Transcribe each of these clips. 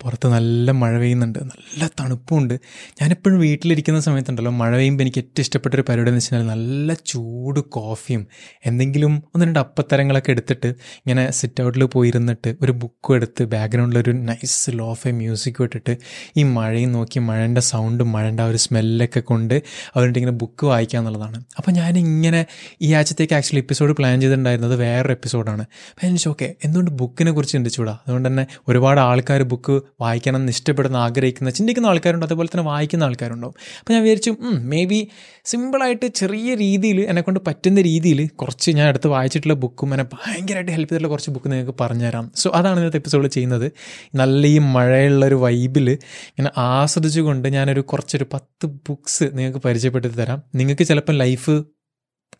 പുറത്ത് നല്ല മഴ പെയ്യുന്നുണ്ട് നല്ല തണുപ്പുണ്ട് ഞാനെപ്പോഴും വീട്ടിലിരിക്കുന്ന സമയത്തുണ്ടല്ലോ മഴ പെയ്യുമ്പോൾ എനിക്ക് ഏറ്റവും ഇഷ്ടപ്പെട്ട ഒരു പരിപാടി എന്ന് വെച്ചാൽ നല്ല ചൂട് കോഫിയും എന്തെങ്കിലും ഒന്ന് രണ്ട് അപ്പത്തരങ്ങളൊക്കെ എടുത്തിട്ട് ഇങ്ങനെ സിറ്റ് ഔട്ടിൽ പോയിരുന്നിട്ട് ഒരു ബുക്കും എടുത്ത് ബാക്ക്ഗ്രൗണ്ടിലൊരു നൈസ് ലോഫെ മ്യൂസിക്കും ഇട്ടിട്ട് ഈ മഴയും നോക്കി മഴന്റെ സൗണ്ടും മഴന്റെ ആ ഒരു സ്മെല്ലൊക്കെ കൊണ്ട് അവരുടെ ഇങ്ങനെ ബുക്ക് വായിക്കുക എന്നുള്ളതാണ്. അപ്പോൾ ഞാനിങ്ങനെ ഈ ആഴ്ചത്തേക്ക് ആക്ച്വലി എപ്പിസോഡ് പ്ലാൻ ചെയ്തിട്ടുണ്ടായിരുന്നത് വേറൊരു എപ്പിസോഡാണ് അപ്പോൾ എനിക്ക് ഓക്കെ എന്തുകൊണ്ട് ബുക്കിനെ കുറിച്ച് ചിന്തിച്ചുകൂടാ? അതുകൊണ്ട് തന്നെ ഒരുപാട് ആൾക്കാർ ബുക്ക് വായിക്കണം എന്ന് ഇഷ്ടപ്പെടുന്ന ആഗ്രഹിക്കുന്ന ചിന്തിക്കുന്ന ആൾക്കാരുണ്ട്. അതുപോലെ തന്നെ വായിക്കുന്ന ആൾക്കാരുണ്ടാവും. അപ്പോൾ ഞാൻ വിചാരിച്ചു മേ ബി സിമ്പിളായിട്ട് ചെറിയ രീതിയിൽ എന്നെക്കൊണ്ട് പറ്റുന്ന രീതിയിൽ കുറച്ച് ഞാൻ അടുത്ത് വായിച്ചിട്ടുള്ള ബുക്കും എന്നെ ഭയങ്കരമായിട്ട് ഹെൽപ്പ് ചെയ്തിട്ടുള്ള കുറച്ച് ബുക്ക് നിങ്ങൾക്ക് പറഞ്ഞുതരാം. സോ അതാണ് ഇന്നത്തെ എപ്പിസോഡ് ചെയ്യുന്നത്. നല്ല ഈ മഴയുള്ളൊരു വൈബിൽ ഇങ്ങനെ ആസ്വദിച്ചുകൊണ്ട് ഞാനൊരു കുറച്ചൊരു പത്ത് ബുക്സ് നിങ്ങൾക്ക് പരിചയപ്പെടുത്തി തരാം. നിങ്ങൾക്ക് ചിലപ്പോൾ ലൈഫ്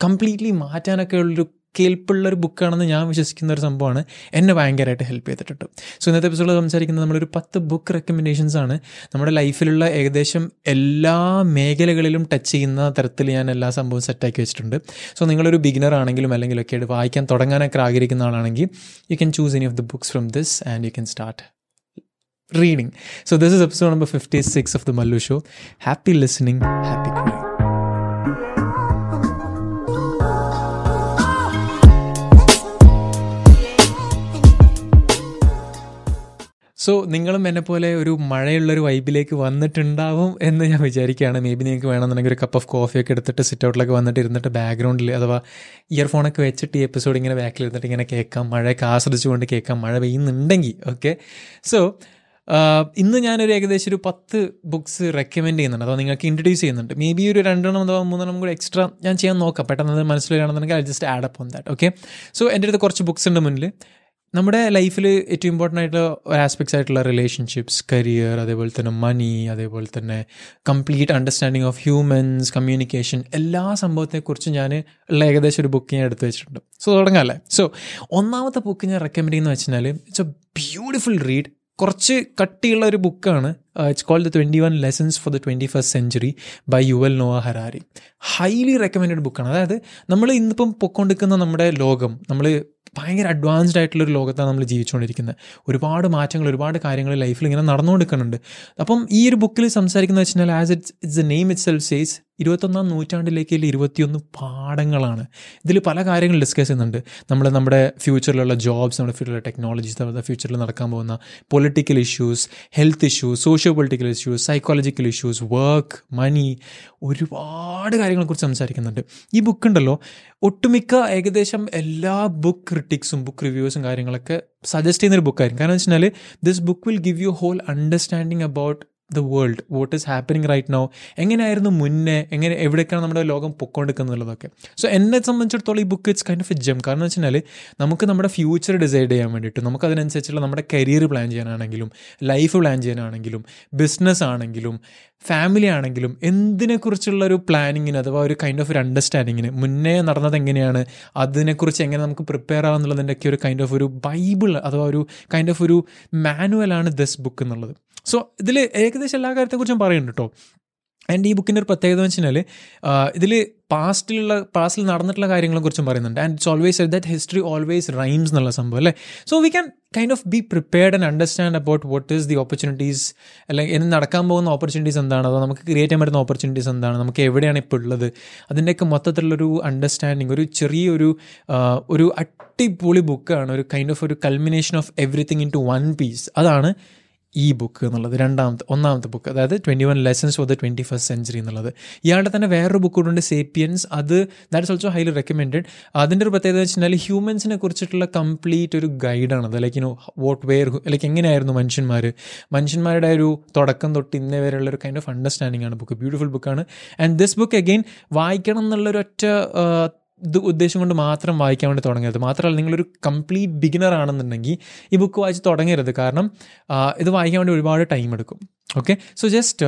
കംപ്ലീറ്റ്ലി മാറ്റാനൊക്കെ ഉള്ളൊരു കേൾപ്പുള്ള ഒരു ബുക്കാണെന്ന് ഞാൻ വിശ്വസിക്കുന്ന ഒരു സംഭവമാണ്. എന്നെ ഭയങ്കരമായിട്ട് ഹെൽപ്പ് ചെയ്തിട്ടുണ്ട്. സോ ഇന്നത്തെ എപ്പിസോഡിൽ സംസാരിക്കുന്നത് നമ്മളൊരു പത്ത് ബുക്ക് റെക്കമെൻഡേഷൻസ് ആണ്. നമ്മുടെ ലൈഫിലുള്ള ഏകദേശം എല്ലാ മേഖലകളിലും ടച്ച് ചെയ്യുന്ന തരത്തിൽ ഞാൻ എല്ലാ സംഭവവും സെറ്റാക്കി വെച്ചിട്ടുണ്ട്. സോ നിങ്ങളൊരു ബിഗിനർ ആണെങ്കിലും അല്ലെങ്കിൽ ഒക്കെ ആയിട്ട് വായിക്കാൻ തുടങ്ങാനൊക്കെ ആഗ്രഹിക്കുന്ന ആളാണെങ്കിൽ you can choose any of the books from this and you can start reading so this is episode number fifty 56 of the Mallu show happy listening happy crying. So നിങ്ങളും എന്നെ പോലെ ഒരു മഴയുള്ളൊരു വൈബിലേക്ക് വന്നിട്ടുണ്ടാവും എന്ന് ഞാൻ വിചാരിക്കുകയാണ്. മേ ബി നിങ്ങൾക്ക് വേണമെന്നുണ്ടെങ്കിൽ ഒരു കപ്പ് ഓഫ് കോഫിയൊക്കെ എടുത്തിട്ട് സിറ്റ് ഔട്ടിലൊക്കെ വന്നിട്ട് ഇരുന്നിട്ട് ബാക്ക്ഗ്രൗണ്ടിൽ അഥവാ ഇയർഫോണൊക്കെ വെച്ചിട്ട് ഈ എപ്പിസോഡ് ഇങ്ങനെ ബാക്കിൽ ഇരുന്നിട്ട് ഇങ്ങനെ കേൾക്കാം. മഴയൊക്കെ ആസ്വദിച്ചുകൊണ്ട് കേൾക്കാം. മഴ പെയ്യുന്നുണ്ടെങ്കിൽ ഓക്കെ സോ ഇന്ന് ഞാനൊരു ഏകദേശം ഒരു പത്ത് ബുക്സ് റെക്കമെൻഡ് ചെയ്യുന്നുണ്ട്. അഥവാ നിങ്ങൾക്ക് ഇൻട്രൊഡ്യൂസ് ചെയ്യുന്നുണ്ട്. മേ ബി ഒരു രണ്ടെണ്ണം അഥവാ മൂന്നെണ്ണം കൂടി എക്സ്ട്രാ ഞാൻ ചെയ്യാൻ നോക്കാം. പെട്ടെന്ന് മനസ്സിലാണെന്നുണ്ടെങ്കിൽ I just add up on that okay so എന്റെ അടുത്ത് കുറച്ച് ബുക്സ് ഉണ്ട് മുന്നിൽ നമ്മുടെ ലൈഫിൽ ഏറ്റവും ഇമ്പോർട്ടന്റ് ആയിട്ടുള്ള ആസ്പെക്ട്സ് ആയിട്ടുള്ള റിലേഷൻഷിപ്സ് കരിയർ അതേപോലെ തന്നെ മണി അതേപോലെ തന്നെ complete understanding of humans communication എല്ലാ സംഭവത്തെക്കുറിച്ചും ഞാൻ ഉള്ള ഏകദേശം ഒരു ബുക്ക് ഞാൻ എടുത്തു വെച്ചിട്ടുണ്ട്. സോ തുടങ്ങാമല്ലേ സോ ഒന്നാമത്തെ ബുക്ക് ഞാൻ റെക്കമെൻഡ് ചെയ്യുന്ന വെച്ചാൽ ഇറ്റ്സ് എ ബ്യൂട്ടിഫുൾ റീഡ് കുറച്ച് കട്ടിയുള്ള ഒരു ബുക്കാണ് it's called the twenty one lessons for the twenty first century by Yuval Noah Harari highly recommended ബുക്കാണ് അതായത് നമ്മൾ ഇന്നിപ്പം പൊക്കൊണ്ടിരിക്കുന്ന നമ്മുടെ ലോകം നമ്മൾ ഭയങ്കര അഡ്വാൻസ്ഡ് ആയിട്ടുള്ള ഒരു ലോകത്താണ് നമ്മൾ ജീവിച്ചുകൊണ്ടിരിക്കുന്നത്. ഒരുപാട് മാറ്റങ്ങൾ ഒരുപാട് കാര്യങ്ങൾ ലൈഫിൽ ഇങ്ങനെ നടന്നുകൊടുക്കുന്നുണ്ട് അപ്പം ഈ ഒരു ബുക്കിൽ സംസാരിക്കുന്നത് വെച്ചാൽ as it's it's a name itself says ഇരുപത്തൊന്നാം നൂറ്റാണ്ടിലേക്ക് ഇരുപത്തിയൊന്ന് പാഠങ്ങളാണ്. ഇതിൽ പല കാര്യങ്ങളും ഡിസ്കസ് ചെയ്യുന്നുണ്ട്. നമ്മൾ നമ്മുടെ ഫ്യൂച്ചറിലുള്ള ജോബ്സ് നമ്മുടെ ഫ്യൂച്ചറിലുള്ള ടെക്നോളജീസ് നമ്മുടെ ഫ്യൂച്ചറിൽ നടക്കാൻ പോകുന്ന political issues health issues socio political issues psychological issues work money ഒരുപാട് കാര്യങ്ങളെക്കുറിച്ച് സംസാരിക്കുന്നുണ്ട്. ഈ ബുക്ക് ഉണ്ടല്ലോ. ഒട്ടുമിക്ക ഏകദേശം എല്ലാ ബുക്ക് ക്രിട്ടിക്സും ബുക്ക് റിവ്യൂസും കാര്യങ്ങളൊക്കെ സജസ്റ്റ് ചെയ്യുന്ന ഒരു ബുക്കായിരിക്കും കാരണം വെച്ചാൽ this book will give you whole understanding about the world what is happening right now എങ്ങനെയായിരുന്നു മുന്നേ എങ്ങനെ എവിടേക്കാണ് നമ്മുടെ ലോകം പൊക്കോണ്ടിരിക്കുന്നുള്ളതൊക്കെ സോ എന്നെ സംബന്ധിച്ചിടത്തോളം ഈ book it's kind of a gem കാരണം വെച്ച് കഴിഞ്ഞാൽ നമുക്ക് നമ്മുടെ ഫ്യൂച്ചർ ഡിസൈഡ് ചെയ്യാൻ വേണ്ടിയിട്ട് നമുക്ക് അതിനനുസരിച്ചുള്ള നമ്മുടെ കരിയർ പ്ലാൻ ചെയ്യാനാണെങ്കിലും ലൈഫ് പ്ലാൻ ചെയ്യാനാണെങ്കിലും ബിസിനസ് ആണെങ്കിലും ഫാമിലി ആണെങ്കിലും എന്തിനെക്കുറിച്ചുള്ള ഒരു പ്ലാനിങ്ങിന് അഥവാ ഒരു കൈൻഡ് ഓഫ് ഒരു അണ്ടർസ്റ്റാൻഡിങ്ങിന് മുന്നേ നടന്നത് എങ്ങനെയാണ് അതിനെക്കുറിച്ച് എങ്ങനെ നമുക്ക് പ്രിപ്പയർ ആവുന്നുള്ളതിന്റെയൊക്കെ ഒരു കൈൻഡ് ഓഫ് ഒരു ബൈബിൾ അഥവാ ഒരു കൈൻഡ് ഓഫ് ഒരു മാനുവലാണ് ദിസ് ബുക്ക് എന്നുള്ളത്. സോ ഇതിൽ ഏകദേശം എല്ലാ കാര്യത്തെക്കുറിച്ചും പറയുന്നുണ്ട് കേട്ടോ ആൻഡ് ഈ ബുക്കിന്റെ ഒരു പ്രത്യേകത എന്ന് വെച്ചാൽ ഇതിൽ പാസ്റ്റിലുള്ള പാസ്റ്റിൽ നടന്നിട്ടുള്ള കാര്യങ്ങളെ കുറിച്ചും പറയുന്നുണ്ട് and it's always that history always rhymes എന്നുള്ള സംഭവം അല്ലേ? So we can kind of be prepared and understand about what is the opportunities അല്ലെങ്കിൽ എന്ന് നടക്കാൻ പോകുന്ന ഓപ്പർച്യൂണിറ്റീസ് എന്താണ്? അതോ നമുക്ക് ക്രിയേറ്റ് ചെയ്യാൻ പറ്റുന്ന ഓപ്പർച്യൂണിറ്റീസ് എന്താണ്? നമുക്ക് എവിടെയാണ് ഇപ്പോൾ ഉള്ളത്? അതിന്റെയൊക്കെ മൊത്തത്തിലുള്ളൊരു അണ്ടർസ്റ്റാൻഡിങ് ഒരു ചെറിയൊരു ഒരു അടിപൊളി ബുക്കാണ് ഒരു കൈൻഡ് ഓഫ് ഒരു culmination of everything into one piece അതാണ് ഈ ബുക്ക് എന്നുള്ളത് രണ്ടാമത്തെ ഒന്നാമത്തെ ബുക്ക് അതായത് twenty one lessons for the twenty first century എന്നുള്ളത്. ഇയാളുടെ തന്നെ വേറൊരു ബുക്ക് കൂടെ ഉണ്ട് സേപ്പിയൻസ് അത് ദാറ്റ്സ് ഓൾസോ ഹൈലി റെക്കമെൻഡഡ് അതിന്റെ ഒരു പ്രത്യേകത വെച്ച് കഴിഞ്ഞാൽ ഹ്യൂമൻസിനെ കുറിച്ചിട്ടുള്ള കംപ്ലീറ്റ് ഒരു ഗൈഡാണ് അത് like you what where like എങ്ങനെയായിരുന്നു മനുഷ്യന്മാർ മനുഷ്യന്മാരുടെ ഒരു തുടക്കം തൊട്ട് ഇന്നേ വരെയുള്ള ഒരു കൈൻഡ് ഓഫ് അണ്ടർസ്റ്റാൻഡിംഗ് ആണ് ബുക്ക് ബ്യൂട്ടിഫുൾ ബുക്കാണ് ആൻഡ് ദിസ് ബുക്ക് അഗെയിൻ വായിക്കണം എന്നുള്ളൊരൊറ്റ ഇത് ഉദ്ദേശം കൊണ്ട് മാത്രം വായിക്കാൻ വേണ്ടി തുടങ്ങരുത്. മാത്രമല്ല നിങ്ങളൊരു കംപ്ലീറ്റ് ബിഗിനർ ആണെന്നുണ്ടെങ്കിൽ ഈ ബുക്ക് വായിച്ച് തുടങ്ങരുത്. കാരണം ഇത് വായിക്കാൻ വേണ്ടി ഒരുപാട് ടൈം എടുക്കും. Okay so just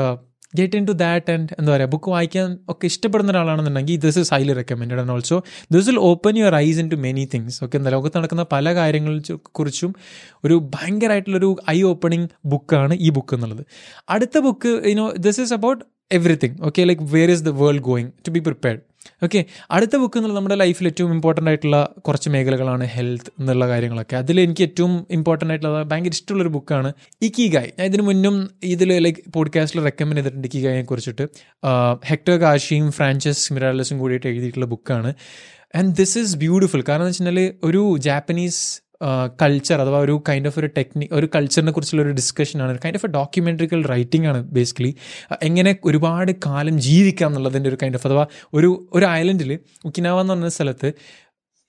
get into that and എന്താ പറയുക ബുക്ക് വായിക്കാൻ ഒക്കെ ഇഷ്ടപ്പെടുന്ന ഒരാളാണെന്നുണ്ടെങ്കിൽ this is highly recommend and also this will open your eyes into many things okay എന്താ ലോകത്ത് നടക്കുന്ന പല കാര്യങ്ങളെ കുറിച്ചും ഒരു ഭയങ്കരമായിട്ടുള്ളൊരു ഐ ഓപ്പണിംഗ് ബുക്കാണ് ഈ ബുക്ക് എന്നുള്ളത്. അടുത്ത book you know this is about everything okay like where is the world going to be prepared okay അടുത്ത ബുക്ക് എന്നുള്ളത് നമ്മുടെ ലൈഫിൽ ഏറ്റവും ഇമ്പോർട്ടന്റ് ആയിട്ടുള്ള കുറച്ച് മേഖലകളാണ് ഹെൽത്ത് എന്നുള്ള കാര്യങ്ങളൊക്കെ. അതിൽ എനിക്ക് ഏറ്റവും ഇമ്പോർട്ടന്റ് ആയിട്ടുള്ള ഭയങ്കര ഇഷ്ടമുള്ളൊരു ബുക്കാണ് ഇക്കിഗായ് ഞാൻ ഇതിന് മുന്നും ഇതിൽ ലൈക്ക് പോഡ്കാസ്റ്റിൽ റെക്കമെൻഡ് ചെയ്തിട്ടുണ്ട് ഇക്കിഗായെ കുറിച്ചിട്ട്. ഹെക്ടർ കാശിയും ഫ്രാൻസിസ് മിറാലസും കൂടിയിട്ട് എഴുതിയിട്ടുള്ള ബുക്കാണ് ആൻഡ് ദിസ് ഈസ് ബ്യൂട്ടിഫുൾ കാരണം എന്ന് വെച്ചിട്ടുണ്ടെങ്കിൽ ഒരു ജാപ്പനീസ് കൾച്ചർ അഥവാ ഒരു കൈൻഡ് ഓഫ് ഒരു ടെക്നിക് ഒരു കൾച്ചറിനെ കുറിച്ചുള്ള ഒരു ഡിസ്കഷനാണ് kind of a documentarical writing ആണ് ബേസിക്കലി എങ്ങനെ ഒരുപാട് കാലം ജീവിക്കാം എന്നുള്ളതിന്റെ ഒരു കൈൻഡ് ഓഫ് അഥവാ ഒരു ഒരു ഐലൻഡിൽ ഉക്കിനാവ എന്ന് പറഞ്ഞ സ്ഥലത്ത്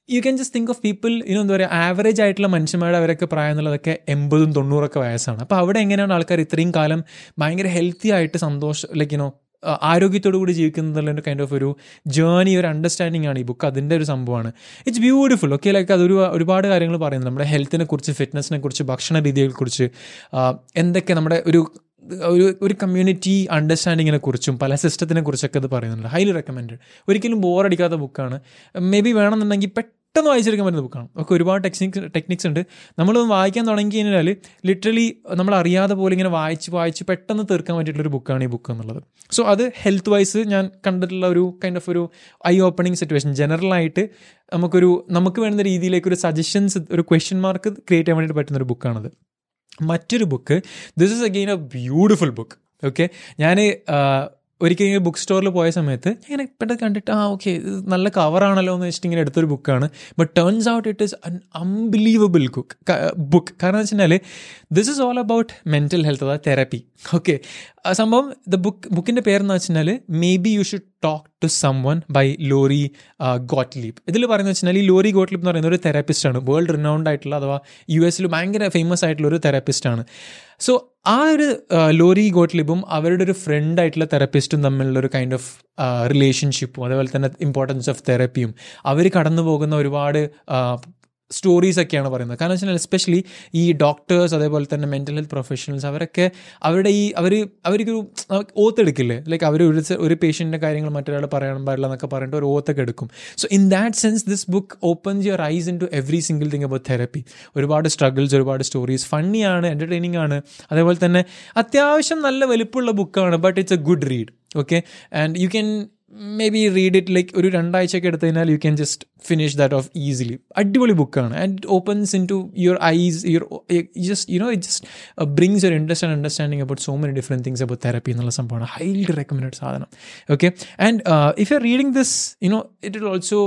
you can just think of people ഇനി എന്താ പറയുക ആവറേജ് ആയിട്ടുള്ള മനുഷ്യന്മാരുടെ അവരൊക്കെ പ്രായം എന്നുള്ളതൊക്കെ എൺപതും തൊണ്ണൂറൊക്കെ വയസ്സാണ്. അപ്പോൾ അവിടെ എങ്ങനെയാണ് ആൾക്കാർ ഇത്രയും കാലം ഭയങ്കര ഹെൽത്തി ആയിട്ട് സന്തോഷം ലൈക്ക് യുനോ ആരോഗ്യത്തോടു കൂടി ജീവിക്കുന്നതിന്റെ കൈൻഡ് ഓഫ് ഒരു ജേർണി ഒരു അണ്ടർസ്റ്റാൻഡിങ് ആണ് ഈ ബുക്ക് അതിന്റെ ഒരു സംഭവമാണ്. ഇറ്റ്സ് ബ്യൂട്ടിഫുൾ ഓക്കെ ലൈക്ക് അതൊരു ഒരുപാട് കാര്യങ്ങൾ പറയുന്നത് നമ്മുടെ ഹെൽത്തിനെ കുറിച്ച് ഫിറ്റ്നസിനെ കുറിച്ച് ഭക്ഷണ രീതികളെക്കുറിച്ച് എന്തൊക്കെ നമ്മുടെ ഒരു ഒരു ഒരു കമ്മ്യൂണിറ്റി അണ്ടർസ്റ്റാൻഡിങ്ങിനെ കുറിച്ചും പല സിസ്റ്റത്തിനെ കുറിച്ചൊക്കെ അത് പറയുന്നുണ്ട്. ഹൈലി റെക്കമെൻഡ് ഒരിക്കലും ബോറടിക്കാത്ത ബുക്കാണ് മേ ബി വേണമെന്നുണ്ടെങ്കിൽ പെട്ടെന്ന് വായിച്ചെടുക്കാൻ പറ്റുന്ന ബുക്കാണ് ഒക്കെ ഒരുപാട് ടെക്നിക്സ് ടെക്നിക്സ് ഉണ്ട്. നമ്മൾ വായിക്കാൻ തുടങ്ങി കഴിഞ്ഞാൽ ലിറ്ററലി നമ്മൾ അറിയാതെ പോലെ ഇങ്ങനെ വായിച്ച് വായിച്ച് പെട്ടെന്ന് തീർക്കാൻ പറ്റിയിട്ടുള്ളൊരു ബുക്കാണ് ഈ ബുക്ക് എന്നുള്ളത്. സോ അത് ഹെൽത്ത് വൈസ് ഞാൻ കണ്ടിട്ടുള്ള ഒരു കൈൻഡ് ഓഫ് ഒരു ഐ ഓപ്പണിംഗ് സിറ്റുവേഷൻ ജനറലായിട്ട് നമുക്കൊരു നമുക്ക് വേണ്ട രീതിയിലേക്ക് ഒരു സജഷൻസ് ഒരു ക്വസ്റ്റ്യൻ മാർക്ക് ക്രിയേറ്റ് ചെയ്യാൻ വേണ്ടിയിട്ട് പറ്റുന്ന ഒരു ബുക്കാണത് മറ്റൊരു book this is again a beautiful book okay ഞാൻ ഒരിക്കലും ബുക്ക് സ്റ്റോറിൽ പോയ സമയത്ത് ഇങ്ങനെ പെട്ടെന്ന് കണ്ടിട്ട് ആ ഓക്കെ ഇത് നല്ല കവറാണല്ലോ എന്ന് വെച്ചിട്ട് ഇങ്ങനെ എടുത്തൊരു ബുക്കാണ് but turns out it is an unbelievable cook book കാരണം എന്ന് വെച്ചാൽ this is all about mental health അതായത് തെറപ്പി ഓക്കെ സംഭവം ദ ബുക്ക് ബുക്കിന്റെ പേരെന്ന് വെച്ചാൽ maybe you should talk to someone by Lori Gottlieb ഇതിൽ പറയുന്നത് വെച്ചാൽ ഈ ലോറി ഗോട്ട്ലീപ് എന്ന് പറയുന്ന ഒരു തെറാപ്പിസ്റ്റാണ് വേൾഡ് റിനൗണ്ട് ആയിട്ടുള്ള അഥവാ യു എസിൽ ഭയങ്കര ഫേമസ് ആയിട്ടുള്ള ഒരു തെറാപ്പിസ്റ്റാണ് സോ ആ ഒരു ലോറി ഗോട്ട്ലിബും അവരുടെ ഒരു ഫ്രണ്ട് ആയിട്ടുള്ള തെറപ്പിസ്റ്റും തമ്മിലുള്ള ഒരു കൈൻഡ് ഓഫ് റിലേഷൻഷിപ്പും അതേപോലെ തന്നെ ഇമ്പോർട്ടൻസ് ഓഫ് തെറപ്പിയും അവർ കടന്നു പോകുന്ന ഒരുപാട് സ്റ്റോറീസ് ഒക്കെയാണ് പറയുന്നത്. കാരണം വെച്ചാൽ എസ്പെഷ്യലി ഈ ഡോക്ടേഴ്സ് അതേപോലെ തന്നെ മെന്റൽ ഹെൽത്ത് പ്രൊഫഷണൽസ് അവരൊക്കെ അവരുടെ ഈ അവർ അവർക്ക് ഓത്തെടുക്കില്ലേ? ലൈക്ക് അവർ ഒരു ഒരു പേഷ്യന്റിന്റെ കാര്യങ്ങൾ മറ്റൊരാൾ പറയാൻ പാടില്ല എന്നൊക്കെ പറഞ്ഞിട്ട് ഒരു ഓത്തൊക്കെ എടുക്കും. So in that sense this book opens your eyes into every single thing about therapy ഒരുപാട് സ്ട്രഗിൾസ് ഒരുപാട് സ്റ്റോറീസ് ഫണ്ണിയാണ് എന്റർടൈനിങ് ആണ്. അതേപോലെ തന്നെ അത്യാവശ്യം നല്ല വലിപ്പമുള്ള ബുക്കാണ് but it's a good read okay and you can maybe read it like ഒരു രണ്ടാഴ്ചയൊക്കെ എടുത്തു കഴിഞ്ഞാൽ you can just finish that of easily അടിപൊളി ബുക്കാണ് and opens into your eyes your just you know it just brings your interest and understanding about so many different things about therapy എന്നുള്ള സംഭവമാണ്. Highly recommended സാധനം. Okay and if you are reading this you know it will also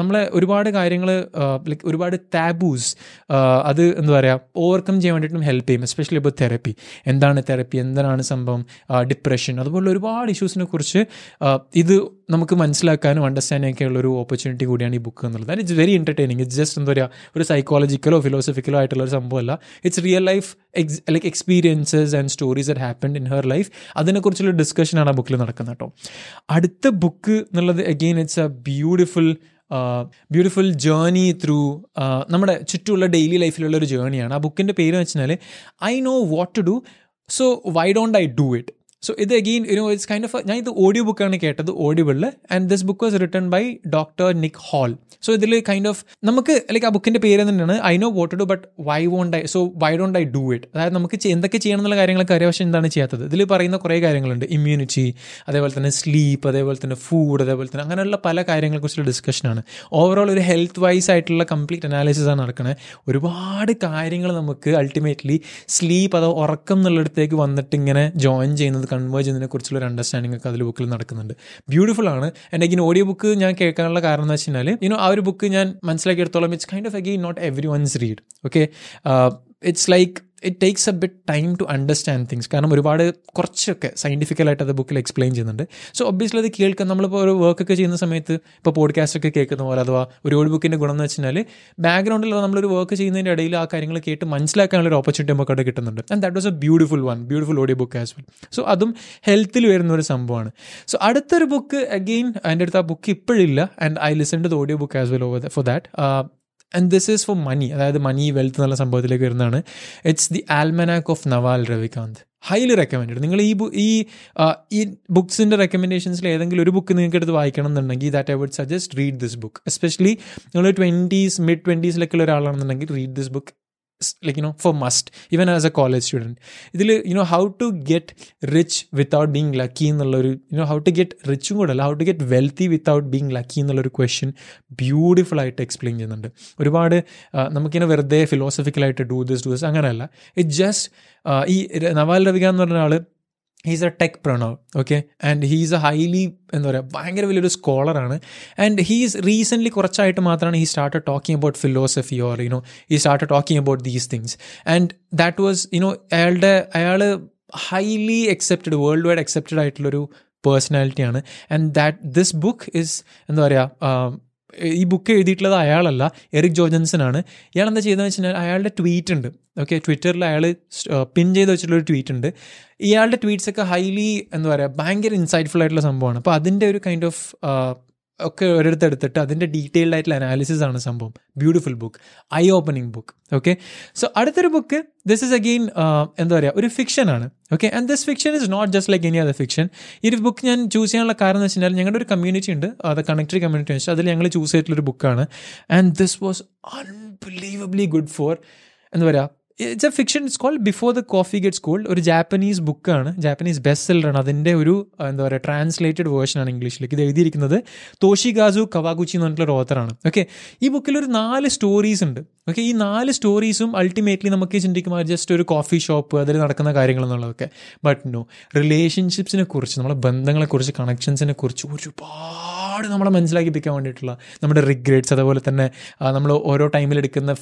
നമ്മളെ ഒരുപാട് കാര്യങ്ങൾ like ഒരുപാട് taboos അത് എന്താ പറയുക ഓവർകം ചെയ്യാൻ വേണ്ടിയിട്ടും ഹെൽപ്പ് ചെയ്യും എസ്പെഷ്യലി ഇപ്പോൾ തെറപ്പി. എന്താണ് തെറപ്പി? എന്താണ് സംഭവം? ഡിപ്രഷൻ അതുപോലെ ഒരുപാട് ഇഷ്യൂസിനെ കുറിച്ച് ഇത് നമുക്ക് മനസ്സിലാക്കാനും അണ്ടർസ്റ്റാൻഡിങ് ഒക്കെ ഉള്ള ഒരു ഓപ്പർച്യൂണിറ്റി കൂടിയാണ് ഈ ബുക്ക് എന്നുള്ളത്. That it's very entertaining it's just എന്താ പറയുക ഒരു സൈക്കോളജിക്കലോ ഫിലോസഫിക്കലോ ആയിട്ടുള്ള ഒരു സംഭവമല്ല. It's real life ex like experiences and stories that happened in her life അതിനെക്കുറിച്ചുള്ള ഡിസ്കഷനാണ് ആ ബുക്കിൽ നടക്കുന്നത് കേട്ടോ അടുത്ത ബുക്ക് എന്നുള്ളത് again it's a beautiful beautiful journey through നമ്മുടെ ചുറ്റുമുള്ള ഡെയിലി ലൈഫിലുള്ള ഒരു ജേർണിയാണ് ആ ബുക്കിന്റെ പേര് വെച്ചാൽ I know what to do so why don't I do it so ഇത് again you know it's kind of ഞാൻ ഇത് ഓഡിയോ ബുക്കാണ് കേട്ടത് ഓഡിയോബിളിൽ and this book was written by doctor Nick Hall so ഇതിൽ കൈൻഡ് ഓഫ് നമുക്ക് like ആ ബുക്കിന്റെ പേര് തന്നെയാണ് I know what do but why won't I so why don't I do it അതായത് നമുക്ക് എന്തൊക്കെ ചെയ്യണം എന്നുള്ള കാര്യങ്ങളൊക്കെ അറിയാം പക്ഷേ എന്താണ് ചെയ്യാത്തത്? ഇതിൽ പറയുന്ന കുറേ കാര്യങ്ങളുണ്ട്. ഇമ്മ്യൂണിറ്റി അതേപോലെ തന്നെ സ്ലീപ്പ് അതേപോലെ തന്നെ ഫുഡ് അതേപോലെ തന്നെ അങ്ങനെയുള്ള പല കാര്യങ്ങളെക്കുറിച്ചുള്ള ഡിസ്കഷനാണ് ഓവറോൾ ഒരു ഹെൽത്ത് വൈസ് ആയിട്ടുള്ള കംപ്ലീറ്റ് അനാലിസിസ് ആണ് നടക്കുന്നത് ഒരുപാട് കാര്യങ്ങൾ നമുക്ക് അൾട്ടിമേറ്റ്ലി സ്ലീപ്പ് അതോ ഉറക്കം എന്നുള്ളിടത്തേക്ക് വന്നിട്ട് ഇങ്ങനെ ജോയിൻ ചെയ്യുന്നത് കൺവേർജ് ചെയ്യുന്നതിനെ കുറിച്ചുള്ള ഒരു അണ്ടർസ്റ്റാൻഡിംഗ് ഒക്കെ അതിൽ ബുക്കിൽ നടക്കുന്നുണ്ട്. ബ്യൂട്ടിഫുൾ ആണ്. എന്റെ ഇങ്ങനെ ഓഡിയോ ബുക്ക് ഞാൻ കേൾക്കാനുള്ള കാരണം എന്ന് വെച്ച് കഴിഞ്ഞാൽ യുനോ ആ ഒരു ബുക്ക് ഞാൻ മനസ്സിലാക്കിയെടുത്തോളം it's kind of again not every ones read okay it's like it takes a bit time to understand things കാരണം ഒരുപാട് കുറച്ചൊക്കെ സയന്റിഫിക്കലായിട്ട് അത് ബുക്കിൽ എക്സ്പ്ലെയിൻ ചെയ്യുന്നുണ്ട്. സോ ഒബ്വിയസ്ലി അത് കേൾക്കാൻ നമ്മളിപ്പോൾ ഒരു വർക്കൊക്കെ ചെയ്യുന്ന സമയത്ത് ഇപ്പോൾ പോഡ്കാസ്റ്റ് ഒക്കെ കേൾക്കുന്ന പോലെ അഥവാ ഒരു ഓൾഡ് ബുക്കിന്റെ ഗുണം എന്ന് വെച്ചാൽ ബാക്ക്ഗ്രൗണ്ടിൽ നമ്മളൊരു വർക്ക് ചെയ്യുന്നതിന്റെ ഇടയിൽ ആ കാര്യങ്ങൾ കേട്ട് മനസ്സിലാക്കാനുള്ള ഒരു ഓപ്പർച്യൂണിറ്റി നമുക്ക് അവിടെ കിട്ടുന്നുണ്ട്. And that was a beautiful one beautiful audio book as well so അതും ഹെൽത്തിൽ വരുന്ന ഒരു സംഭവമാണ്. സോ അടുത്തൊരു ബുക്ക് അഗെയിൻ എന്റെ അടുത്ത് ആ book ഇപ്പോഴില്ല. And I listen to the audio book as well over for that and this is for money അതായത് മണി വെൽത്ത് എന്നുള്ള സംഭവത്തിലേക്ക് വരുന്നതാണ്. It's the almanack of Naval Ravikant highly recommend നിങ്ങൾ ഈ ഈ ഈ ബുക്സിന്റെ റെക്കമെൻഡേഷൻസിൽ ഏതെങ്കിലും ഒരു ബുക്ക് നിങ്ങൾക്ക് എടുത്ത് വായിക്കണം എന്നുണ്ടെങ്കിൽ that I would suggest read this book especially നിങ്ങൾ ട്വന്റീസ് മിഡ് ട്വന്റീസിലൊക്കെ ഉള്ള ഒരാളാണെന്നുണ്ടെങ്കിൽ read this book like you know for must even as a college student ഇതിൽ you know how to get rich without being lucky എന്നുള്ളൊരു you know how to get റിച്ചും കൂടെ അല്ല how to get wealthy without being lucky എന്നുള്ളൊരു question beautiful ആയിട്ട് explain ചെയ്യുന്നുണ്ട്. ഒരുപാട് നമുക്കിങ്ങനെ വെറുതെ ഫിലോസഫിക്കലായിട്ട് ഡൂ ദിസ് ഡൂ ദിസ് അങ്ങനെയല്ല. ഇറ്റ് ജസ്റ്റ് ഈ നവാൽ രവിക എന്ന് പറഞ്ഞ ആൾ he's a tech Pranav okay and he's a highly എന്താ പറയുക ഭയങ്കര വലിയൊരു സ്കോളറാണ് ആൻഡ് ഹീസ് റീസെന്റ്ലി കുറച്ചായിട്ട് മാത്രമാണ് he start talking about philosophy or you know he start talking about these things and that was you know അയാളുടെ അയാൾ highly accepted world wide accepted ആയിട്ടുള്ളൊരു പേഴ്സണാലിറ്റിയാണ് and that this book is എന്താ പറയുക ഈ book എഴുതിയിട്ടുള്ളത് അയാളല്ല Eric ജോർജൻസൺ ആണ് ഇയാൾ എന്താ ചെയ്തതെന്ന് വെച്ച് കഴിഞ്ഞാൽ അയാളുടെ ട്വീറ്റ് ഉണ്ട്. ഓക്കെ ട്വിറ്ററിൽ അയാൾ പിൻ ചെയ്ത് വെച്ചിട്ടുള്ളൊരു ട്വീറ്റ് ഉണ്ട്. ഇയാളുടെ ട്വീറ്റ്സ് ഒക്കെ ഹൈലി എന്താ പറയുക ഭയങ്കര ഇൻസൈറ്റ്ഫുൾ ആയിട്ടുള്ള സംഭവമാണ്. അപ്പോൾ അതിന്റെ ഒരു കൈൻഡ് ഓഫ് ഒക്കെ ഒരിടത്ത് എടുത്തിട്ട് അതിന്റെ ഡീറ്റെയിൽഡ് ആയിട്ടുള്ള അനാലിസിസ് ആണ് സംഭവം. Beautiful book eye opening book okay so അടുത്തൊരു ബുക്ക് ദിസ് ഇസ് അഗെയിൻ എന്താ പറയുക ഒരു ഫിക്ഷൻ ആണ്. Okay and this fiction is not just like any other fiction ഈ ഒരു ബുക്ക് ഞാൻ ചൂസ് ചെയ്യാനുള്ള കാരണം എന്ന് വെച്ചാൽ ഞങ്ങളുടെ ഒരു കമ്മ്യൂണിറ്റി ഉണ്ട്. അത് കണക്റ്റഡ് കമ്മ്യൂണിറ്റി വെച്ചാൽ അതിൽ ഞങ്ങൾ ചൂസ് ചെയ്തിട്ടുള്ളൊരു ബുക്കാണ് and this was unbelievably good for എന്താ പറയുക it's a fiction it's called before the coffee gets cold ഒരു ജാപ്പനീസ് ബുക്കാണ് ജാപ്പനീസ് ബെസ്റ്റ് സെല്ലർ ആണ്. അതിന്റെ ഒരു ആ, എന്താ പറയുക ട്രാൻസ്ലേറ്റഡ് വേർഷനാണ് ഇംഗ്ലീഷിലേക്ക് ഇത് എഴുതിയിരിക്കുന്നത്. തോഷിഗാസു കവാഗുച്ചി എന്ന് പറഞ്ഞിട്ടുള്ള ഒരു ഓത്തറാണ് ഓക്കെ ഈ ബുക്കിൽ ഒരു നാല് സ്റ്റോറീസ് ഉണ്ട്. ഓക്കെ ഈ നാല് സ്റ്റോറീസും അൾട്ടിമേറ്റ്ലി നമുക്ക് ചിന്തിക്കുമ്പോൾ ജസ്റ്റ് ഒരു കോഫി ഷോപ്പ് അതിൽ നടക്കുന്ന കാര്യങ്ങൾ എന്നുള്ളതൊക്കെ. ബട്ട് നോ റിലേഷൻഷിപ്സിനെ കുറിച്ച് നമ്മുടെ ബന്ധങ്ങളെക്കുറിച്ച് കണക്ഷൻസിനെ കുറിച്ച് ഒരുപാട് നമ്മളെ മനസ്സിലാക്കിപ്പിക്കാൻ വേണ്ടിയിട്ടുള്ള നമ്മുടെ റിഗ്രറ്റ്സ് അതുപോലെ തന്നെ നമ്മൾ ഓരോ ടൈമിൽ എടുക്കുന്ന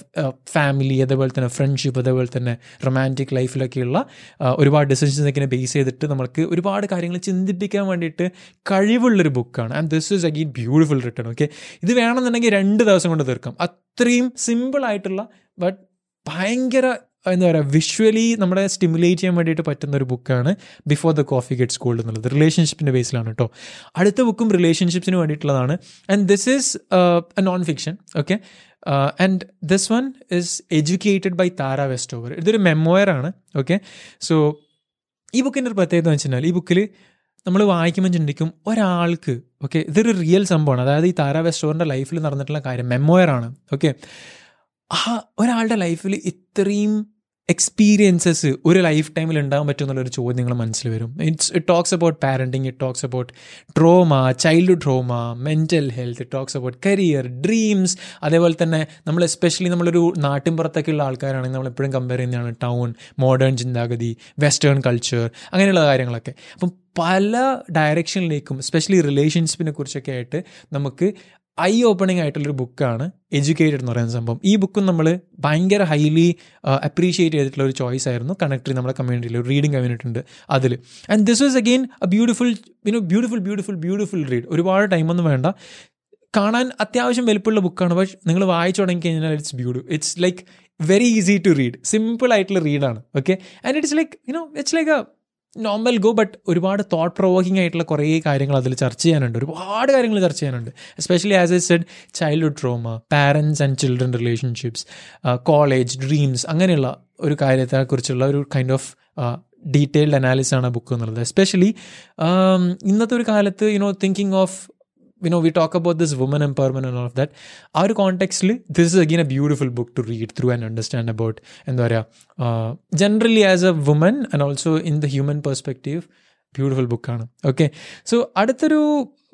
ഫാമിലി അതേപോലെ തന്നെ ഫ്രണ്ട്ഷിപ്പ് അതേപോലെ തന്നെ റൊമാന്റിക് ലൈഫിലൊക്കെയുള്ള ഒരുപാട് ഒരുപാട് ഡിസിഷൻസൊക്കെ ബേസ് ചെയ്തിട്ട് നമുക്ക് ഒരുപാട് കാര്യങ്ങൾ ചിന്തിപ്പിക്കാൻ വേണ്ടിയിട്ട് കഴിവുള്ളൊരു ബുക്കാണ് and this is again beautiful return okay ഇത് വേണമെന്നുണ്ടെങ്കിൽ രണ്ട് ദിവസം കൊണ്ട് തീർക്കാം. അത്രയും സിമ്പിൾ ആയിട്ടുള്ള ബട്ട് ഭയങ്കര എന്താ പറയുക വിഷ്വലി നമ്മളെ സ്റ്റിമുലേറ്റ് ചെയ്യാൻ വേണ്ടിയിട്ട് പറ്റുന്ന ഒരു ബുക്കാണ് before the coffee gets cold എന്നുള്ളത്. റിലേഷൻഷിപ്പിന്റെ ബേസിലാണ് കേട്ടോ അടുത്ത ബുക്കും റിലേഷൻഷിപ്സിന് വേണ്ടിയിട്ടുള്ളതാണ്. And this is a non fiction okay and this one is educated by Tara Westover ഇതൊരു മെമ്മോയർ ആണ് ഓക്കെ സോ ഈ ബുക്കിന്റെ ഒരു പ്രത്യേകത എന്ന് വെച്ചാൽ ഈ ബുക്കിൽ നമ്മൾ വായിക്കുമ്പോൾ ചിന്തിക്കും ഒരാൾക്ക് ഓക്കെ ഇതൊരു റിയൽ സംഭവമാണ്. അതായത് ഈ താര വെസ്റ്റോറിന്റെ ലൈഫിൽ നടന്നിട്ടുള്ള കാര്യം മെമ്മോയർ ആണ് ഓക്കെ ആ ഒരാളുടെ ലൈഫിൽ ഇത്രയും എക്സ്പീരിയൻസസ് ഒരു ലൈഫ് ടൈമിൽ ഉണ്ടാകാൻ പറ്റും എന്നുള്ളൊരു ചോദ്യം നിങ്ങൾ മനസ്സിൽ വരും. It's it talks about parenting it talks about trauma childhood trauma mental health it talks about career dreams അതേപോലെ തന്നെ നമ്മൾ എസ്പെഷ്യലി നമ്മളൊരു നാട്ടിൻപുറത്തൊക്കെ ഉള്ള ആൾക്കാരാണെങ്കിൽ നമ്മൾ എപ്പോഴും കമ്പയർ ചെയ്യുന്നതാണ് ടൗൺ മോഡേൺ ചിന്താഗതി വെസ്റ്റേൺ കൾച്ചർ അങ്ങനെയുള്ള കാര്യങ്ങളൊക്കെ. അപ്പം പല ഡയറക്ഷനിലേക്കും എസ്പെഷ്യലി റിലേഷൻഷിപ്പിനെ കുറിച്ചൊക്കെ ആയിട്ട് നമുക്ക് ഐ ഓപ്പണിംഗ് ആയിട്ടുള്ളൊരു ബുക്കാണ് എഡ്യൂക്കേറ്റഡ് എന്ന് പറയുന്ന സംഭവം. ഈ ബുക്കും നമ്മൾ ഭയങ്കര ഹൈലി അപ്രീഷിയേറ്റ് ചെയ്തിട്ടുള്ള ഒരു ചോയ്സ് ആയിരുന്നു കണക്ടറി നമ്മുടെ കമ്മ്യൂണിറ്റിയിൽ ഒരു റീഡിംഗ് കമ്മ്യൂണിറ്റി ഉണ്ട് അതിൽ and this was again a beautiful you know beautiful beautiful beautiful read ഒരുപാട് ടൈമൊന്നും വേണ്ട. കാണാൻ അത്യാവശ്യം വലുപ്പമുള്ള ബുക്കാണ് പക്ഷെ നിങ്ങൾ വായിച്ചു തുടങ്ങി കഴിഞ്ഞാൽ it's beauty it's like very easy to read simple ആയിട്ടുള്ള റീഡാണ് okay and it's like you know it's like a normal go but ഒരുപാട് തോട്ട് പ്രൊവോക്കിംഗ് ആയിട്ടുള്ള കുറേ കാര്യങ്ങൾ അതിൽ ചർച്ച ചെയ്യാനുണ്ട്. ഒരുപാട് കാര്യങ്ങൾ ചർച്ച ചെയ്യാനുണ്ട്. Especially as a said childhood trauma parents and children relationships college dreams അങ്ങനെയുള്ള ഒരു കാര്യത്തെക്കുറിച്ചുള്ള ഒരു കൈൻഡ് ഓഫ് ഡീറ്റെയിൽഡ് അനാലിസിസ് ആണ് ബുക്ക് എന്നുള്ളത് എസ്പെഷ്യലി ഇന്നത്തെ ഒരു കാലത്ത് you know thinking of you know we talk about this woman empowerment and all of that ആ ഒരു കോണ്ടെക്സ്റ്റിൽ this is again a beautiful book to read through and understand about എന്താ പറയുക generally as a woman and also in the human perspective beautiful ബുക്കാണ് okay so അടുത്തൊരു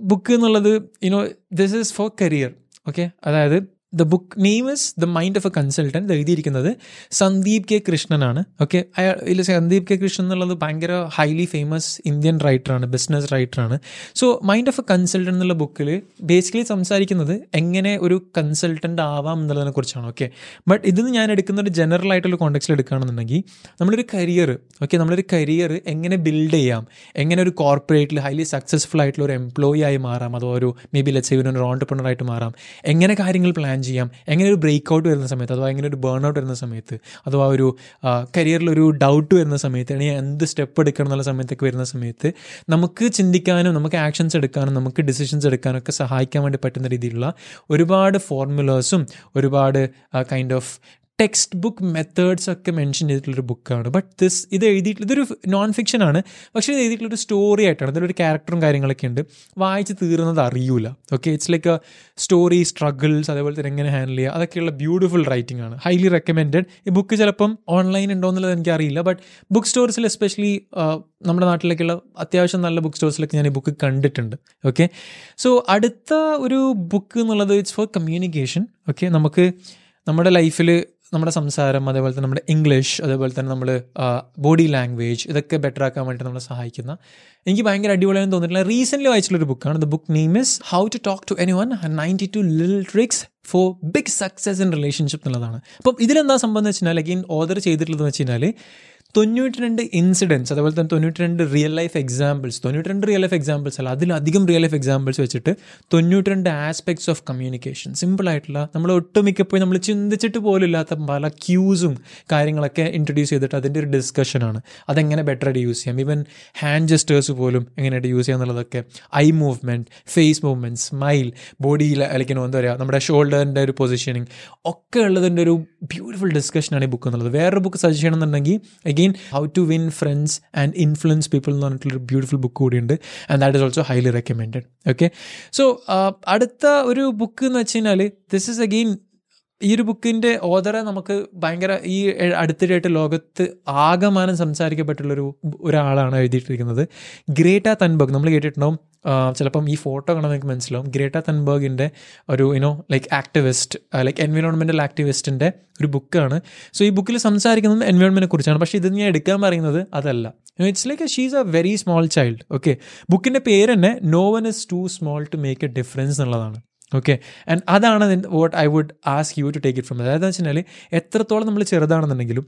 book എന്നുള്ളത് you know this is for career okay അതായത് the book name is the mind of a consultant എഴുതിയിരിക്കുന്നത് Sandeep K കൃഷ്ണനാണ്. Okay അയാൾ ഇതിൽ Sandeep K Krishnan എന്നുള്ളത് ഭയങ്കര highly famous Indian റൈറ്ററാണ് business റൈറ്ററാണ് so mind of a consultant എന്നുള്ള ബുക്കിൽ ബേസിക്കലി സംസാരിക്കുന്നത് എങ്ങനെ ഒരു കൺസൾട്ടന്റ് ആവാം എന്നുള്ളതിനെ കുറിച്ചാണ് ഓക്കെ ബട്ട് ഇതിന് ഞാൻ എടുക്കുന്ന ഒരു ജനറൽ ആയിട്ടുള്ള കോണ്ടെക്സ്റ്റിൽ എടുക്കുകയാണെന്നുണ്ടെങ്കിൽ നമ്മളൊരു കരിയർ ഓക്കെ നമ്മളൊരു കരിയർ എങ്ങനെ ബിൽഡ് ചെയ്യാം എങ്ങനെ ഒരു കോർപ്പറേറ്റിൽ ഹൈലി സക്സസ്ഫുൾ ആയിട്ടുള്ള ഒരു എംപ്ലോയി ആയി മാറാം അതോ ഒരു മേ ബി ലെറ്റ്സ് ഒരു ഓണ്ടർപ്രണർ ആയിട്ട് മാറാം എങ്ങനെ കാര്യങ്ങൾ പ്ലാൻ ചെയ്യാം. എങ്ങനെ ഒരു ബ്രേക്ക് ഔട്ട് വരുന്ന സമയത്ത് അഥവാ എങ്ങനെ ഒരു ബേൺ ഔട്ട് വരുന്ന സമയത്ത് അഥവാ ഒരു കരിയറിൽ ഒരു ഡൗട്ട് വരുന്ന സമയത്ത് അല്ലെങ്കിൽ എന്ത് സ്റ്റെപ്പ് എടുക്കണം എന്നുള്ള സമയത്തൊക്കെ വരുന്ന സമയത്ത് നമുക്ക് ചിന്തിക്കാനും നമുക്ക് ആക്ഷൻസ് എടുക്കാനും നമുക്ക് ഡിസിഷൻസ് എടുക്കാനും ഒക്കെ സഹായിക്കാൻ വേണ്ടി പറ്റുന്ന രീതിയിലുള്ള ഒരുപാട് ഫോർമുലേഴ്സും ഒരുപാട് kind of text book methods ഒക്കെ മെൻഷൻ ചെയ്തിട്ടുള്ളൊരു ബുക്കാണ് ബട്ട് ദിസ് ഇത് എഴുതിയിട്ടുള്ള ഇതൊരു നോൺ ഫിക്ഷൻ ആണ്. പക്ഷേ ഇത് എഴുതിയിട്ടുള്ളൊരു സ്റ്റോറി ആയിട്ടാണ്. ഇതിലൊരു ക്യാരക്ടറും കാര്യങ്ങളൊക്കെ ഉണ്ട്. വായിച്ച് തീർന്നത് അറിയൂല. Okay it's like story struggles അതേപോലെ തന്നെ എങ്ങനെ ഹാൻഡിൽ ചെയ്യുക അതൊക്കെയുള്ള ബ്യൂട്ടിഫുൾ റൈറ്റിംഗ് ആണ്. ഹൈലി റെക്കമെൻഡഡ് ഈ ബുക്ക് ചിലപ്പം ഓൺലൈൻ ഉണ്ടോ എന്നുള്ളത് എനിക്കറിയില്ല. ബട്ട് ബുക്ക് സ്റ്റോർസിൽ എസ്പെഷ്യലി നമ്മുടെ നാട്ടിലേക്കുള്ള അത്യാവശ്യം നല്ല ബുക്ക് സ്റ്റോഴ്സിലൊക്കെ ഞാൻ ഈ ബുക്ക് കണ്ടിട്ടുണ്ട്. ഓക്കെ സോ അടുത്ത ഒരു ബുക്ക് എന്നുള്ളത് ഇറ്റ്സ് ഫോർ കമ്മ്യൂണിക്കേഷൻ ഓക്കെ നമുക്ക് നമ്മുടെ ലൈഫിൽ നമ്മുടെ സംസാരം അതേപോലെ തന്നെ നമ്മുടെ ഇംഗ്ലീഷ് അതേപോലെ തന്നെ നമ്മൾ ബോഡി ലാംഗ്വേജ് ഇതൊക്കെ ബെറ്റർ ആക്കാൻ വേണ്ടി നമ്മളെ സഹായിക്കുന്ന എനിക്ക് ഭയങ്കര അടിപൊളിയാണെന്ന് തോന്നിയിട്ടില്ല റീസെന്റ്ലി വായിച്ചിട്ടുള്ളൊരു ബുക്കാണ് the book name is how to talk to anyone ninety two lil tricks for big success in relationship എന്നുള്ളതാണ്. അപ്പം ഇതിലെന്താ സംഭവം എന്ന് വെച്ചാൽ അഗെയിൻ ഓർഡർ ചെയ്തിട്ടുള്ളതെന്ന് വെച്ച് കഴിഞ്ഞാൽ തൊണ്ണൂറ്റി രണ്ട് ഇൻസിഡൻസ് അതുപോലെ തന്നെ തൊണ്ണൂറ്റി രണ്ട് റിയൽ ലൈഫ് എക്സാമ്പിൾസ് തൊണ്ണൂറ്റി രണ്ട് റിയൽ ലൈഫ് എക്സാമ്പിൾസ് അല്ല അതിലധികം റിയൽ ലൈഫ് എക്സാമ്പിൾസ് വെച്ചിട്ട് തൊണ്ണൂറ്റി രണ്ട് ആസ്പെക്ട്സ് ഓഫ് കമ്മ്യൂണിക്കേഷൻ സിമ്പിളായിട്ടുള്ള നമ്മൾ ഒട്ടുമിക്കപ്പോഴും നമ്മൾ ചിന്തിച്ചിട്ട് പോലില്ലാത്ത പല ക്യൂസും കാര്യങ്ങളൊക്കെ ഇൻട്രൊഡ്യൂസ് ചെയ്തിട്ട് അതിന്റെ ഒരു ഡിസ്കഷനാണ് അതെങ്ങനെ ബെറ്റർ ആയിട്ട് യൂസ് ചെയ്യാം? ഈവൻ ഹാൻഡ് ജസ്റ്റേഴ്സ് പോലും എങ്ങനെയായിട്ട് യൂസ് ചെയ്യാം എന്നുള്ളതൊക്കെ eye movement face movement smile ബോഡിയിൽ അല്ലെങ്കിൽ എന്താ പറയുക നമ്മുടെ ഷോൾഡറിന്റെ ഒരു പൊസിഷനിങ് ഒക്കെ ഉള്ളതിന്റെ ഒരു ബ്യൂട്ടിഫുൾ ഡിസ്കഷനാണ് ഈ ബുക്ക് എന്നുള്ളത്. വേറൊരു ബുക്ക് സജസ്റ്റ് ചെയ്യണമെന്നുണ്ടെങ്കിൽ again how to win friends and influence people എന്ന് പറഞ്ഞിട്ടുള്ളൊരു ബ്യൂട്ടിഫുൾ ബുക്ക് കൂടിയുണ്ട്. And that is also highly recommended okay so അടുത്ത ഒരു ബുക്ക് എന്ന് വെച്ച് കഴിഞ്ഞാൽ ദിസ് ഇസ് അഗെയിൻ ഈ ഒരു ബുക്കിന്റെ ഓതറെ നമുക്ക് ഭയങ്കര ഈ അടുത്തിടെയായിട്ട് ലോകത്ത് ആകമാനം സംസാരിക്കപ്പെട്ടുള്ളൊരു ഒരാളാണ് എഴുതിയിട്ടിരിക്കുന്നത്. Greta Thunberg. നമ്മൾ കേട്ടിട്ടുണ്ടാവും. ചിലപ്പം ഈ ഫോട്ടോ കാണാൻ നിങ്ങൾക്ക് മനസ്സിലാവും. ഗ്രേറ്റ തൻബർഗിന്റെ ഒരു you know like activist like എൻവയോൺമെന്റൽ ആക്ടിവിസ്റ്റിന്റെ ഒരു ബുക്കാണ്. സോ ഈ ബുക്കിൽ സംസാരിക്കുന്നത് എൻവയോൺമെന്റിനെ കുറിച്ചാണ്. പക്ഷേ ഇത് ഞാൻ എടുക്കാൻ പറയുന്നത് അതല്ല. It's like she she's a very small child okay ബുക്കിന്റെ പേര് തന്നെ no one is too small to make a difference എന്നുള്ളതാണ്. ഓക്കെ ആൻഡ് അതാണ് what I would ask you to take it from അതായത് വെച്ചാൽ എത്രത്തോളം നമ്മൾ ചെറുതാണെന്നുണ്ടെങ്കിലും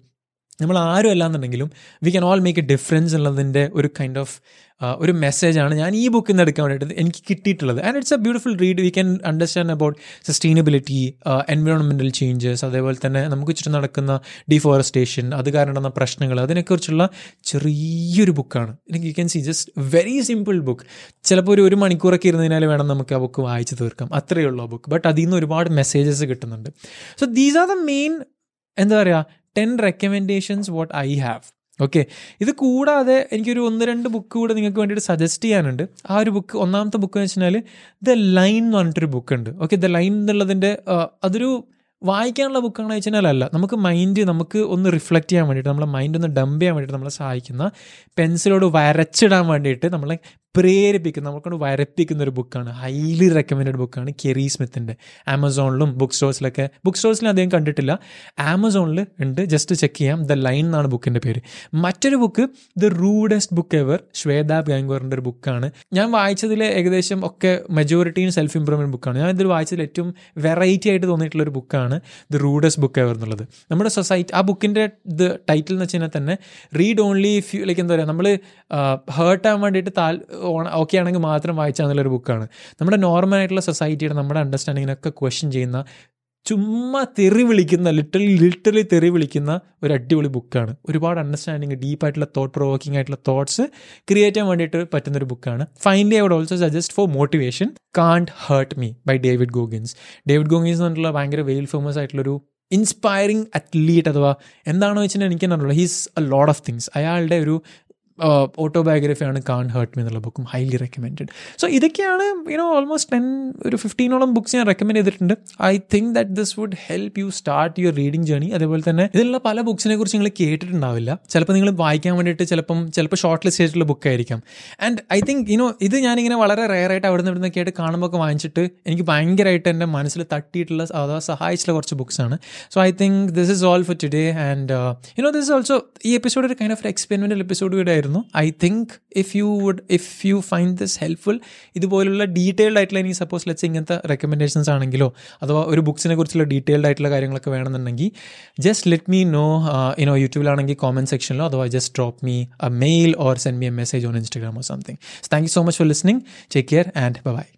നമ്മൾ ആരും അല്ലാന്നുണ്ടെങ്കിലും we can all make a difference എന്നുള്ളതിന്റെ ഒരു കൈൻഡ് ഓഫ് ഒരു മെസ്സേജാണ് ഞാൻ ഈ ബുക്കിൽ നിന്ന് എടുക്കാൻ വേണ്ടിയിട്ട് എനിക്ക് കിട്ടിയിട്ടുള്ളത്. And it's a beautiful read we can understand about sustainability എൻവയോൺമെന്റൽ changes അതേപോലെ തന്നെ നമുക്ക് ചുറ്റും നടക്കുന്ന ഡിഫോറസ്റ്റേഷൻ അത് കാരണം നടന്ന പ്രശ്നങ്ങൾ അതിനെക്കുറിച്ചുള്ള ചെറിയൊരു ബുക്കാണ് എനിക്ക് you can see just very simple book ചിലപ്പോൾ ഒരു ഒരു മണിക്കൂറൊക്കെ ഇരുന്നതിനാൽ വേണം നമുക്ക് ആ ബുക്ക് വായിച്ചു തീർക്കാം. അത്രയേ ഉള്ളൂ ആ ബുക്ക് ബട്ട് അതിൽ നിന്ന് ഒരുപാട് മെസ്സേജസ് കിട്ടുന്നുണ്ട്. So these are the main എന്താ പറയുക ten recommendations what I have okay ഇത് കൂടാതെ എനിക്കൊരു ഒന്ന് രണ്ട് ബുക്ക് കൂടെ നിങ്ങൾക്ക് വേണ്ടിയിട്ട് സജസ്റ്റ് ചെയ്യാനുണ്ട്. ആ ഒരു ബുക്ക് ഒന്നാമത്തെ ബുക്ക് എന്ന് വെച്ചാൽ ദ ലൈൻ എന്ന് പറഞ്ഞിട്ടൊരു ബുക്ക് ഉണ്ട്. ഓക്കെ ദ ലൈൻ എന്നുള്ളതിന്റെ അതൊരു വായിക്കാനുള്ള ബുക്കാണെന്ന് വെച്ചാൽ അല്ല നമുക്ക് മൈൻഡ് നമുക്ക് ഒന്ന് റിഫ്ലക്റ്റ് ചെയ്യാൻ വേണ്ടിയിട്ട് നമ്മളെ മൈൻഡ് ഒന്ന് ഡംപ് ചെയ്യാൻ വേണ്ടിയിട്ട് നമ്മളെ സഹായിക്കുന്ന പെൻസിലോട് വരച്ചിടാൻ വേണ്ടിയിട്ട് നമ്മളെ പ്രേരിപ്പിക്കുന്ന നമ്മൾക്കൊണ്ട് വരപ്പിക്കുന്ന ഒരു ബുക്കാണ് ഹൈലി റെക്കമെൻഡ് ബുക്കാണ് കെറി സ്മിത്തിന്റെ ആമസോണിലും ബുക്ക് സ്റ്റോഴ്സിലൊക്കെ ബുക്ക് സ്റ്റോഴ്സിൽ അദ്ദേഹം കണ്ടിട്ടില്ല. ആമസോണിൽ ഉണ്ട്. ജസ്റ്റ് ചെക്ക് ചെയ്യാം. ദ ലൈൻ എന്നാണ് ബുക്കിന്റെ പേര്. മറ്റൊരു book the rudest book ever Shweta ഗാംഗോറിന്റെ ഒരു ബുക്കാണ് ഞാൻ വായിച്ചതിൽ ഏകദേശം ഒക്കെ മെജോറിറ്റിയും സെൽഫ് ഇംപ്രൂവ്മെന്റ് ബുക്കാണ് ഞാൻ ഇതിൽ വായിച്ചതിൽ ഏറ്റവും വെറൈറ്റി ആയിട്ട് തോന്നിയിട്ടുള്ള ഒരു ബുക്കാണ് ദ റൂഡസ്റ്റ് ബുക്ക് എവർ എന്നുള്ളത്. നമ്മുടെ സൊസൈറ്റി ആ ബുക്കിന്റെ ഇത് ടൈറ്റിൽ എന്ന് വെച്ച് കഴിഞ്ഞാൽ തന്നെ read only if you like എന്താ പറയുക നമ്മൾ ഹേർട്ട് ആവാൻ വേണ്ടിയിട്ട് താൽ ഓക്കെ ആണെങ്കിൽ മാത്രം വായിച്ചാൽ എന്നുള്ളൊരു ബുക്കാണ് നമ്മുടെ നോർമൽ ആയിട്ടുള്ള സൊസൈറ്റിയുടെ നമ്മുടെ അണ്ടർസ്റ്റാൻഡിങ്ങിനൊക്കെ ക്വസ്റ്റ്യൻ ചെയ്യുന്ന ചുമ്മാ തെറി വിളിക്കുന്ന ലിറ്ററലി ലിറ്ററലി തെറി വിളിക്കുന്ന ഒരു അടിപൊളി ബുക്കാണ് ഒരുപാട് അണ്ടർസ്റ്റാൻഡിങ് ഡീപ്പായിട്ടുള്ള തോട്ട് പ്രൊവോക്കിംഗ് ആയിട്ടുള്ള തോട്ട്സ് ക്രിയേറ്റ് ചെയ്യാൻ വേണ്ടിയിട്ട് പറ്റുന്ന ഒരു ബുക്കാണ് finally I would also suggest for motivation can't hurt me by David Goggins David Goggins എന്ന് പറഞ്ഞിട്ടുള്ള ഭയങ്കര വെയിൽ ഫേമസ് ആയിട്ടുള്ളൊരു ഇൻസ്പയറിംഗ് അത്ലീറ്റ് അഥവാ എന്താണെന്ന് വെച്ചിട്ടുണ്ടെങ്കിൽ എനിക്ക് തന്നെ he's a lot of things അയാളുടെ ഒരു ഓട്ടോബയോഗ്രഫിയാണ് കാൺ ഹേർട്ട് മീ എന്നുള്ള ബുക്കും ഹൈലി റെക്കമെൻഡഡ് സോ ഇതൊക്കെയാണ് യുനോ ഓൾമോസ്റ്റ് ടെൻ ഒരു ഫിഫ്റ്റീനോളം ബുക്സ് ഞാൻ റെക്കമെൻഡ് ചെയ്തിട്ടുണ്ട്. I think that this would help you start your reading journey അതേപോലെ തന്നെ ഇതിലുള്ള പല ബുക്സിനെ കുറിച്ച് നിങ്ങൾ കേട്ടിട്ടുണ്ടാവില്ല. ചിലപ്പോൾ നിങ്ങൾ വായിക്കാൻ വേണ്ടിയിട്ട് ചിലപ്പം ചിലപ്പോൾ ഷോർട്ട് ലിസ്റ്റ് ചെയ്തിട്ടുള്ള ബുക്കായിരിക്കാം and I think you know ഇത് ഞാനിങ്ങനെ വളരെ റെയറായിട്ട് അവിടെ നിന്ന് ഇവിടുന്ന് ആയിട്ട് കാണുമ്പോൾ ഒക്കെ വാങ്ങിച്ചിട്ട് എനിക്ക് ഭയങ്കരമായിട്ട് എന്റെ മനസ്സിൽ തട്ടിയിട്ടുള്ള അഥവാ സഹായിച്ചിട്ടുള്ള കുറച്ച് ബുക്സാണ് so I think this is all for today and you know this also ഈ എപ്പിസോഡ് ഒരു കൈൻഡ് ഓഫ് എക്സ്പെരിമെന്റൽ എപ്പിസോഡ് കൂടെ ആയിരുന്നു. I think if you would if you find this helpful ഇതുപോലുള്ള ഡീറ്റെയിൽഡ് ആയിട്ടുള്ള ഇനി സപ്പോസ് ലെറ്റ്സ് ഇങ്ങനത്തെ recommendations ആണെങ്കിലോ അഥവാ ഒരു ബുക്സിനെ കുറിച്ചുള്ള ഡീറ്റെയിൽഡ് ആയിട്ടുള്ള കാര്യങ്ങളൊക്കെ വേണമെന്നുണ്ടെങ്കിൽ ജസ്റ്റ് ലെറ്റ് മീ നോ ഇനോ യൂട്യൂബിലാണെങ്കിൽ കോമെന്റ് സെക്ഷനിലോ അഥവാ just drop me a mail or send me a message on Instagram or something thank you so much for listening take care and bye